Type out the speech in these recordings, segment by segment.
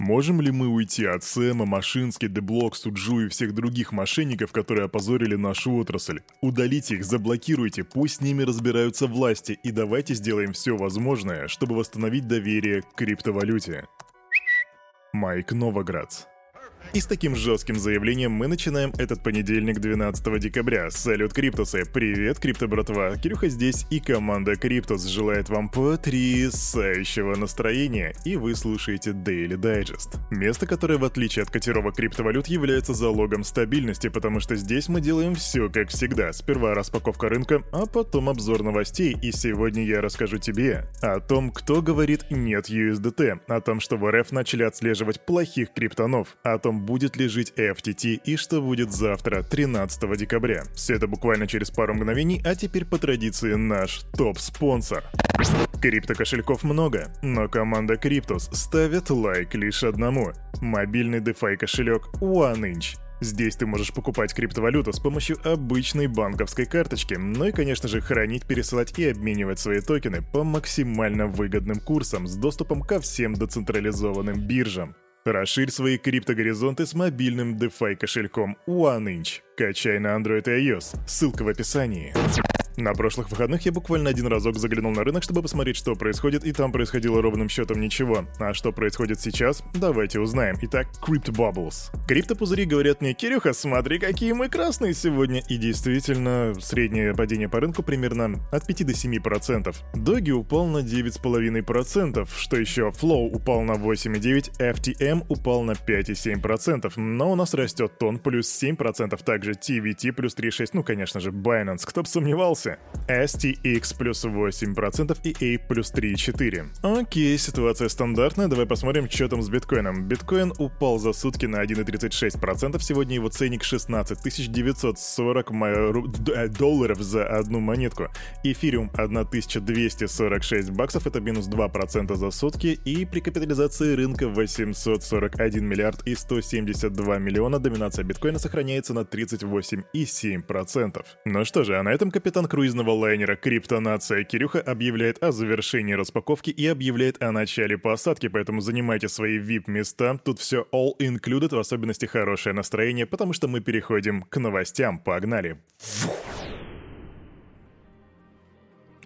Можем ли мы уйти от Сэма, Машински, Деблок, Суджу и всех других мошенников, которые опозорили нашу отрасль? Удалите их, заблокируйте, пусть с ними разбираются власти, и давайте сделаем все возможное, чтобы восстановить доверие к криптовалюте. Майк Новограц и с таким жестким заявлением мы начинаем этот понедельник, 12 декабря. Салют, Криптусы! Привет, Крипто братва! Кирюха здесь и команда Криптус желает вам потрясающего настроения, и вы слушаете Daily Digest. Место, которое, в отличие от котировок криптовалют, является залогом стабильности, потому что здесь мы делаем все как всегда. Сперва распаковка рынка, а потом обзор новостей, и сегодня я расскажу тебе о том, кто говорит «нет USDT», о том, что в РФ начали отслеживать плохих криптонов, о том, будет ли жить FTT и что будет завтра, 13 декабря. Все это буквально через пару мгновений, а теперь по традиции наш топ-спонсор. Крипто-кошельков много, но команда Cryptos ставит лайк лишь одному. Мобильный DeFi кошелек OneInch. Здесь ты можешь покупать криптовалюту с помощью обычной банковской карточки, ну и, конечно же, хранить, пересылать и обменивать свои токены по максимально выгодным курсам с доступом ко всем децентрализованным биржам. Расширь свои криптогоризонты с мобильным DeFi кошельком OneInch. Качай на Android и iOS. Ссылка в описании. На прошлых выходных я буквально один разок заглянул на рынок, чтобы посмотреть, что происходит, и там происходило ровным счетом ничего. А что происходит сейчас, давайте узнаем. Итак, Crypto Bubbles. Криптопузыри говорят мне, Кирюха, смотри, какие мы красные сегодня. И действительно, среднее падение по рынку примерно от 5 до 7%. Доги упал на 9,5%. Что еще? Flow упал на 8,9%, FTM упал на 5,7%. Но у нас растет тон плюс 7%, также TVT плюс 3,6%, ну, конечно же, Binance, кто бы сомневался индексы. STX плюс 8% и A плюс 3,4%. Окей, ситуация стандартная, давай посмотрим, что там с биткоином. Биткоин упал за сутки на 1,36%, сегодня его ценник 16 940 э, долларов за одну монетку. Эфириум 1246 баксов, это минус 2% за сутки, и при капитализации рынка 841 миллиард и 172 миллиона доминация биткоина сохраняется на 38,7%. Ну что же, а на этом Капитан круизного лайнера «Криптонация» Кирюха объявляет о завершении распаковки и объявляет о начале посадки, поэтому занимайте свои VIP-места. Тут все all included, в особенности хорошее настроение, потому что мы переходим к новостям. Погнали! Фух.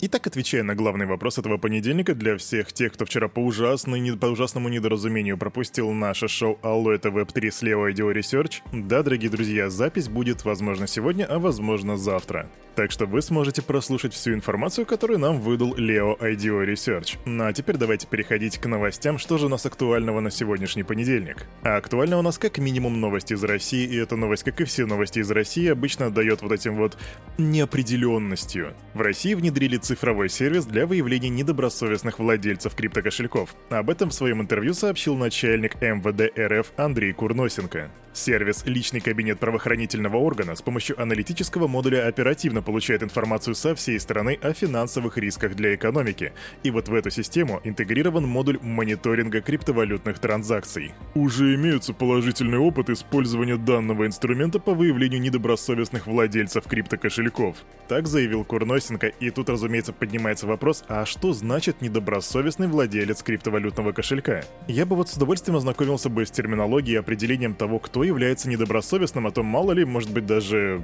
Итак, отвечая на главный вопрос этого понедельника, для всех тех, кто вчера по, ужасной, по ужасному недоразумению пропустил наше шоу «Алло, это Web3» с Leo IDEO Research, да, дорогие друзья, запись будет, возможно, сегодня, а возможно, завтра. Так что вы сможете прослушать всю информацию, которую нам выдал Leo IDEO Research. Ну а теперь давайте переходить к новостям, что же у нас актуального на сегодняшний понедельник. А актуально у нас как минимум новости из России, и эта новость, как и все новости из России, обычно отдает вот этим вот неопределенностью. В России внедрили цифры цифровой сервис для выявления недобросовестных владельцев криптокошельков. Об этом в своем интервью сообщил начальник МВД РФ Андрей Курносенко. Сервис «Личный кабинет правоохранительного органа» с помощью аналитического модуля оперативно получает информацию со всей страны о финансовых рисках для экономики. И вот в эту систему интегрирован модуль мониторинга криптовалютных транзакций. Уже имеются положительный опыт использования данного инструмента по выявлению недобросовестных владельцев криптокошельков. Так заявил Курносенко, и тут, разумеется, поднимается вопрос, а что значит недобросовестный владелец криптовалютного кошелька? Я бы вот с удовольствием ознакомился бы с терминологией и определением того, кто является недобросовестным, а то мало ли, может быть, даже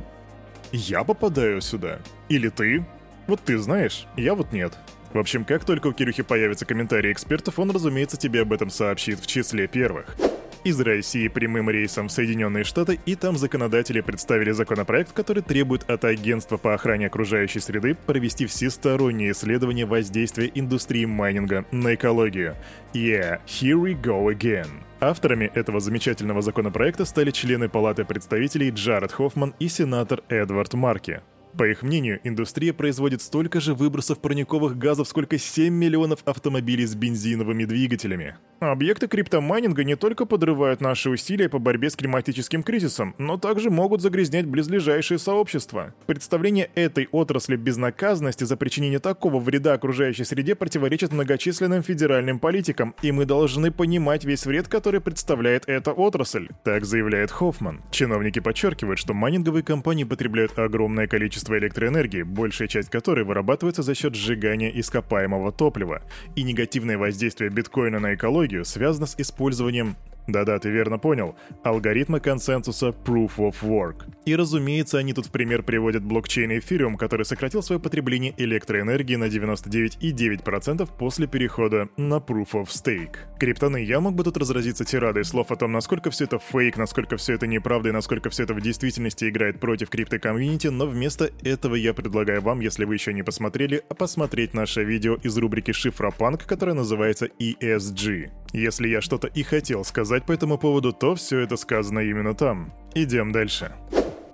я попадаю сюда. Или ты. Вот ты знаешь, я вот нет. В общем, как только у Кирюхи появятся комментарии экспертов, он, разумеется, тебе об этом сообщит в числе первых из России прямым рейсом в Соединенные Штаты, и там законодатели представили законопроект, который требует от Агентства по охране окружающей среды провести всестороннее исследование воздействия индустрии майнинга на экологию. Yeah, here we go again. Авторами этого замечательного законопроекта стали члены Палаты представителей Джаред Хоффман и сенатор Эдвард Марки. По их мнению, индустрия производит столько же выбросов парниковых газов, сколько 7 миллионов автомобилей с бензиновыми двигателями. Объекты криптомайнинга не только подрывают наши усилия по борьбе с климатическим кризисом, но также могут загрязнять близлежащие сообщества. Представление этой отрасли безнаказанности за причинение такого вреда окружающей среде противоречит многочисленным федеральным политикам, и мы должны понимать весь вред, который представляет эта отрасль, так заявляет Хоффман. Чиновники подчеркивают, что майнинговые компании потребляют огромное количество количество электроэнергии, большая часть которой вырабатывается за счет сжигания ископаемого топлива, и негативное воздействие биткоина на экологию связано с использованием да-да, ты верно понял. Алгоритмы консенсуса Proof of Work. И разумеется, они тут в пример приводят блокчейн Ethereum, который сократил свое потребление электроэнергии на 99,9% после перехода на Proof of Stake. Криптоны, я мог бы тут разразиться тирадой слов о том, насколько все это фейк, насколько все это неправда и насколько все это в действительности играет против крипто-комьюнити, но вместо этого я предлагаю вам, если вы еще не посмотрели, посмотреть наше видео из рубрики Шифропанк, которое называется ESG. Если я что-то и хотел сказать по этому поводу, то все это сказано именно там. Идем дальше.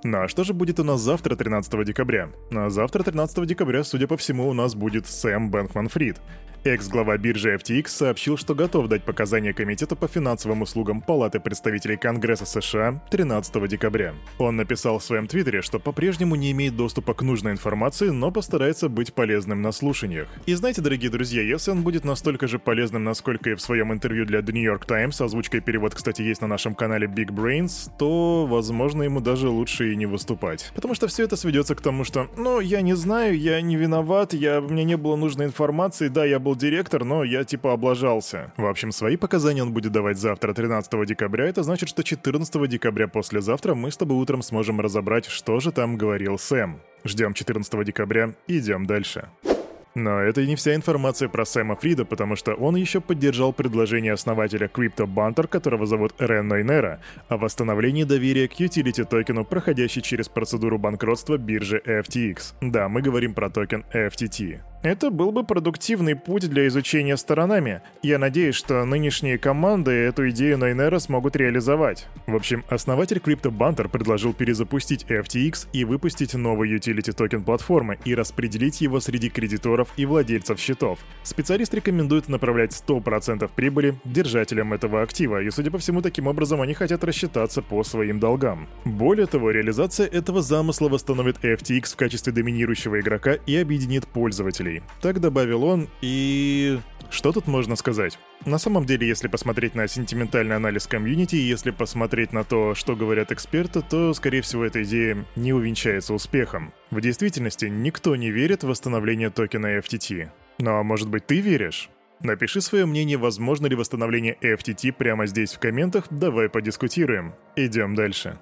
Ну а что же будет у нас завтра, 13 декабря? А завтра, 13 декабря, судя по всему, у нас будет Сэм Бэнкман Фрид. Экс-глава биржи FTX сообщил, что готов дать показания Комитету по финансовым услугам Палаты представителей Конгресса США 13 декабря. Он написал в своем твиттере, что по-прежнему не имеет доступа к нужной информации, но постарается быть полезным на слушаниях. И знаете, дорогие друзья, если он будет настолько же полезным, насколько и в своем интервью для The New York Times, озвучка и перевод, кстати, есть на нашем канале Big Brains, то, возможно, ему даже лучше и не выступать. Потому что все это сведется к тому, что, ну, я не знаю, я не виноват, я, мне не было нужной информации, да, я был директор, но я типа облажался. В общем, свои показания он будет давать завтра, 13 декабря. Это значит, что 14 декабря послезавтра мы с тобой утром сможем разобрать, что же там говорил Сэм. Ждем 14 декабря, идем дальше. Но это и не вся информация про Сэма Фрида, потому что он еще поддержал предложение основателя Crypto Banter, которого зовут Рен Нойнера, о восстановлении доверия к utility токену, проходящей через процедуру банкротства биржи FTX. Да, мы говорим про токен FTT. Это был бы продуктивный путь для изучения сторонами. Я надеюсь, что нынешние команды эту идею Найнера смогут реализовать. В общем, основатель Crypto Banter предложил перезапустить FTX и выпустить новый utility токен платформы и распределить его среди кредиторов и владельцев счетов. Специалист рекомендует направлять 100% прибыли держателям этого актива, и, судя по всему, таким образом они хотят рассчитаться по своим долгам. Более того, реализация этого замысла восстановит FTX в качестве доминирующего игрока и объединит пользователей. Так добавил он, и... Что тут можно сказать? На самом деле, если посмотреть на сентиментальный анализ комьюнити, если посмотреть на то, что говорят эксперты, то, скорее всего, эта идея не увенчается успехом. В действительности, никто не верит в восстановление токена FTT. Но, может быть, ты веришь? Напиши свое мнение, возможно ли восстановление FTT прямо здесь в комментах, давай подискутируем. Идем дальше.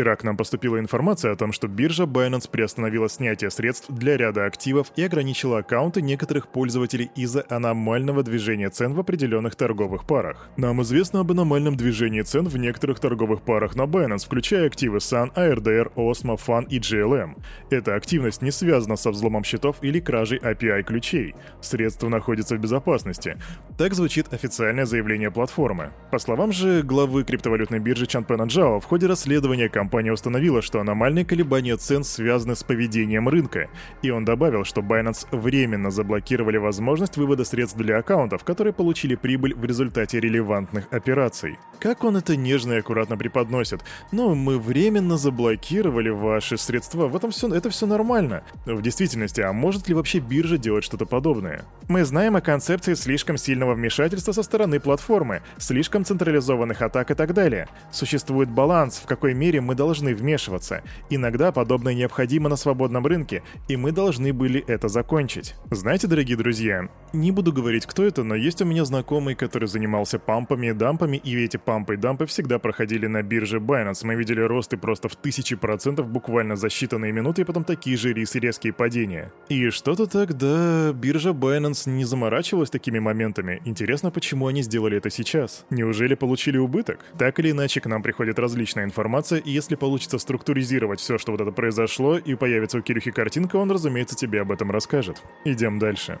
Вчера к нам поступила информация о том, что биржа Binance приостановила снятие средств для ряда активов и ограничила аккаунты некоторых пользователей из-за аномального движения цен в определенных торговых парах. Нам известно об аномальном движении цен в некоторых торговых парах на Binance, включая активы Sun, ARDR, Osmo, FAN и GLM. Эта активность не связана со взломом счетов или кражей API ключей. Средства находятся в безопасности. Так звучит официальное заявление платформы. По словам же главы криптовалютной биржи Чанпена Джао, в ходе расследования компания установила, что аномальные колебания цен связаны с поведением рынка, и он добавил, что Binance временно заблокировали возможность вывода средств для аккаунтов, которые получили прибыль в результате релевантных операций. Как он это нежно и аккуратно преподносит. Ну, мы временно заблокировали ваши средства, в этом все, это все нормально. В действительности, а может ли вообще биржа делать что-то подобное? Мы знаем о концепции слишком сильного вмешательства со стороны платформы, слишком централизованных атак и так далее. Существует баланс, в какой мере мы должны вмешиваться. Иногда подобное необходимо на свободном рынке, и мы должны были это закончить. Знаете, дорогие друзья, не буду говорить, кто это, но есть у меня знакомый, который занимался пампами и дампами, и эти пампы и дампы всегда проходили на бирже Binance. Мы видели росты просто в тысячи процентов буквально за считанные минуты, и потом такие же рисы резкие падения. И что-то тогда биржа Binance не заморачивалась такими моментами. Интересно, почему они сделали это сейчас? Неужели получили убыток? Так или иначе, к нам приходит различная информация, и если получится структуризировать все, что вот это произошло, и появится у Кирюхи картинка, он, разумеется, тебе об этом расскажет. Идем дальше.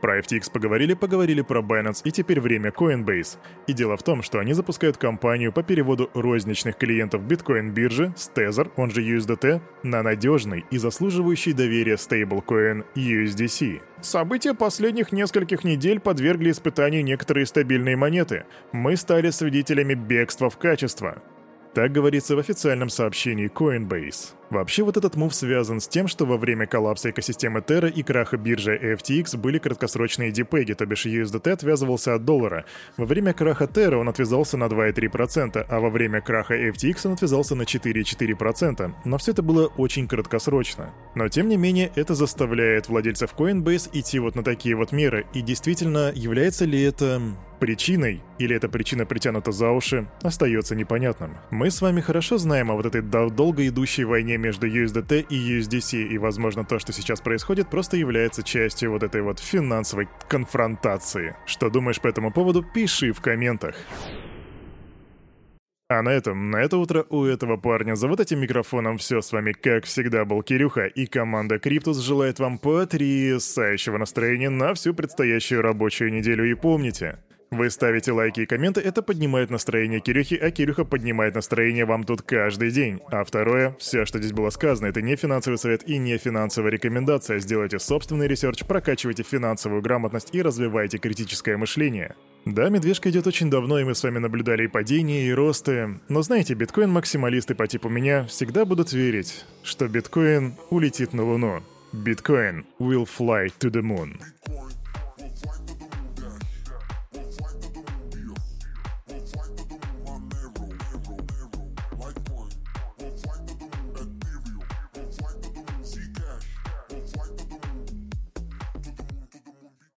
Про FTX поговорили, поговорили про Binance и теперь время Coinbase. И дело в том, что они запускают кампанию по переводу розничных клиентов биткоин-биржи с Tether, он же USDT, на надежный и заслуживающий доверия стейблкоин USDC. События последних нескольких недель подвергли испытанию некоторые стабильные монеты. Мы стали свидетелями бегства в качество. Так говорится в официальном сообщении Coinbase. Вообще вот этот мув связан с тем, что во время коллапса экосистемы Terra и краха биржи FTX были краткосрочные депеги, то бишь USDT отвязывался от доллара. Во время краха Terra он отвязался на 2,3%, а во время краха FTX он отвязался на 4,4%. Но все это было очень краткосрочно. Но тем не менее, это заставляет владельцев Coinbase идти вот на такие вот меры. И действительно, является ли это причиной, или эта причина притянута за уши, остается непонятным. Мы с вами хорошо знаем о вот этой долго идущей войне между USDT и USDC, и, возможно, то, что сейчас происходит, просто является частью вот этой вот финансовой конфронтации. Что думаешь по этому поводу, пиши в комментах. А на этом, на это утро у этого парня за вот этим микрофоном все с вами, как всегда, был Кирюха, и команда Криптус желает вам потрясающего настроения на всю предстоящую рабочую неделю. И помните, вы ставите лайки и комменты, это поднимает настроение Кирюхи, а Кирюха поднимает настроение вам тут каждый день. А второе, все, что здесь было сказано, это не финансовый совет и не финансовая рекомендация. Сделайте собственный research, прокачивайте финансовую грамотность и развивайте критическое мышление. Да, медвежка идет очень давно, и мы с вами наблюдали и падения, и росты. Но знаете, биткоин-максималисты по типу меня всегда будут верить, что биткоин улетит на Луну. Bitcoin will fly to the moon.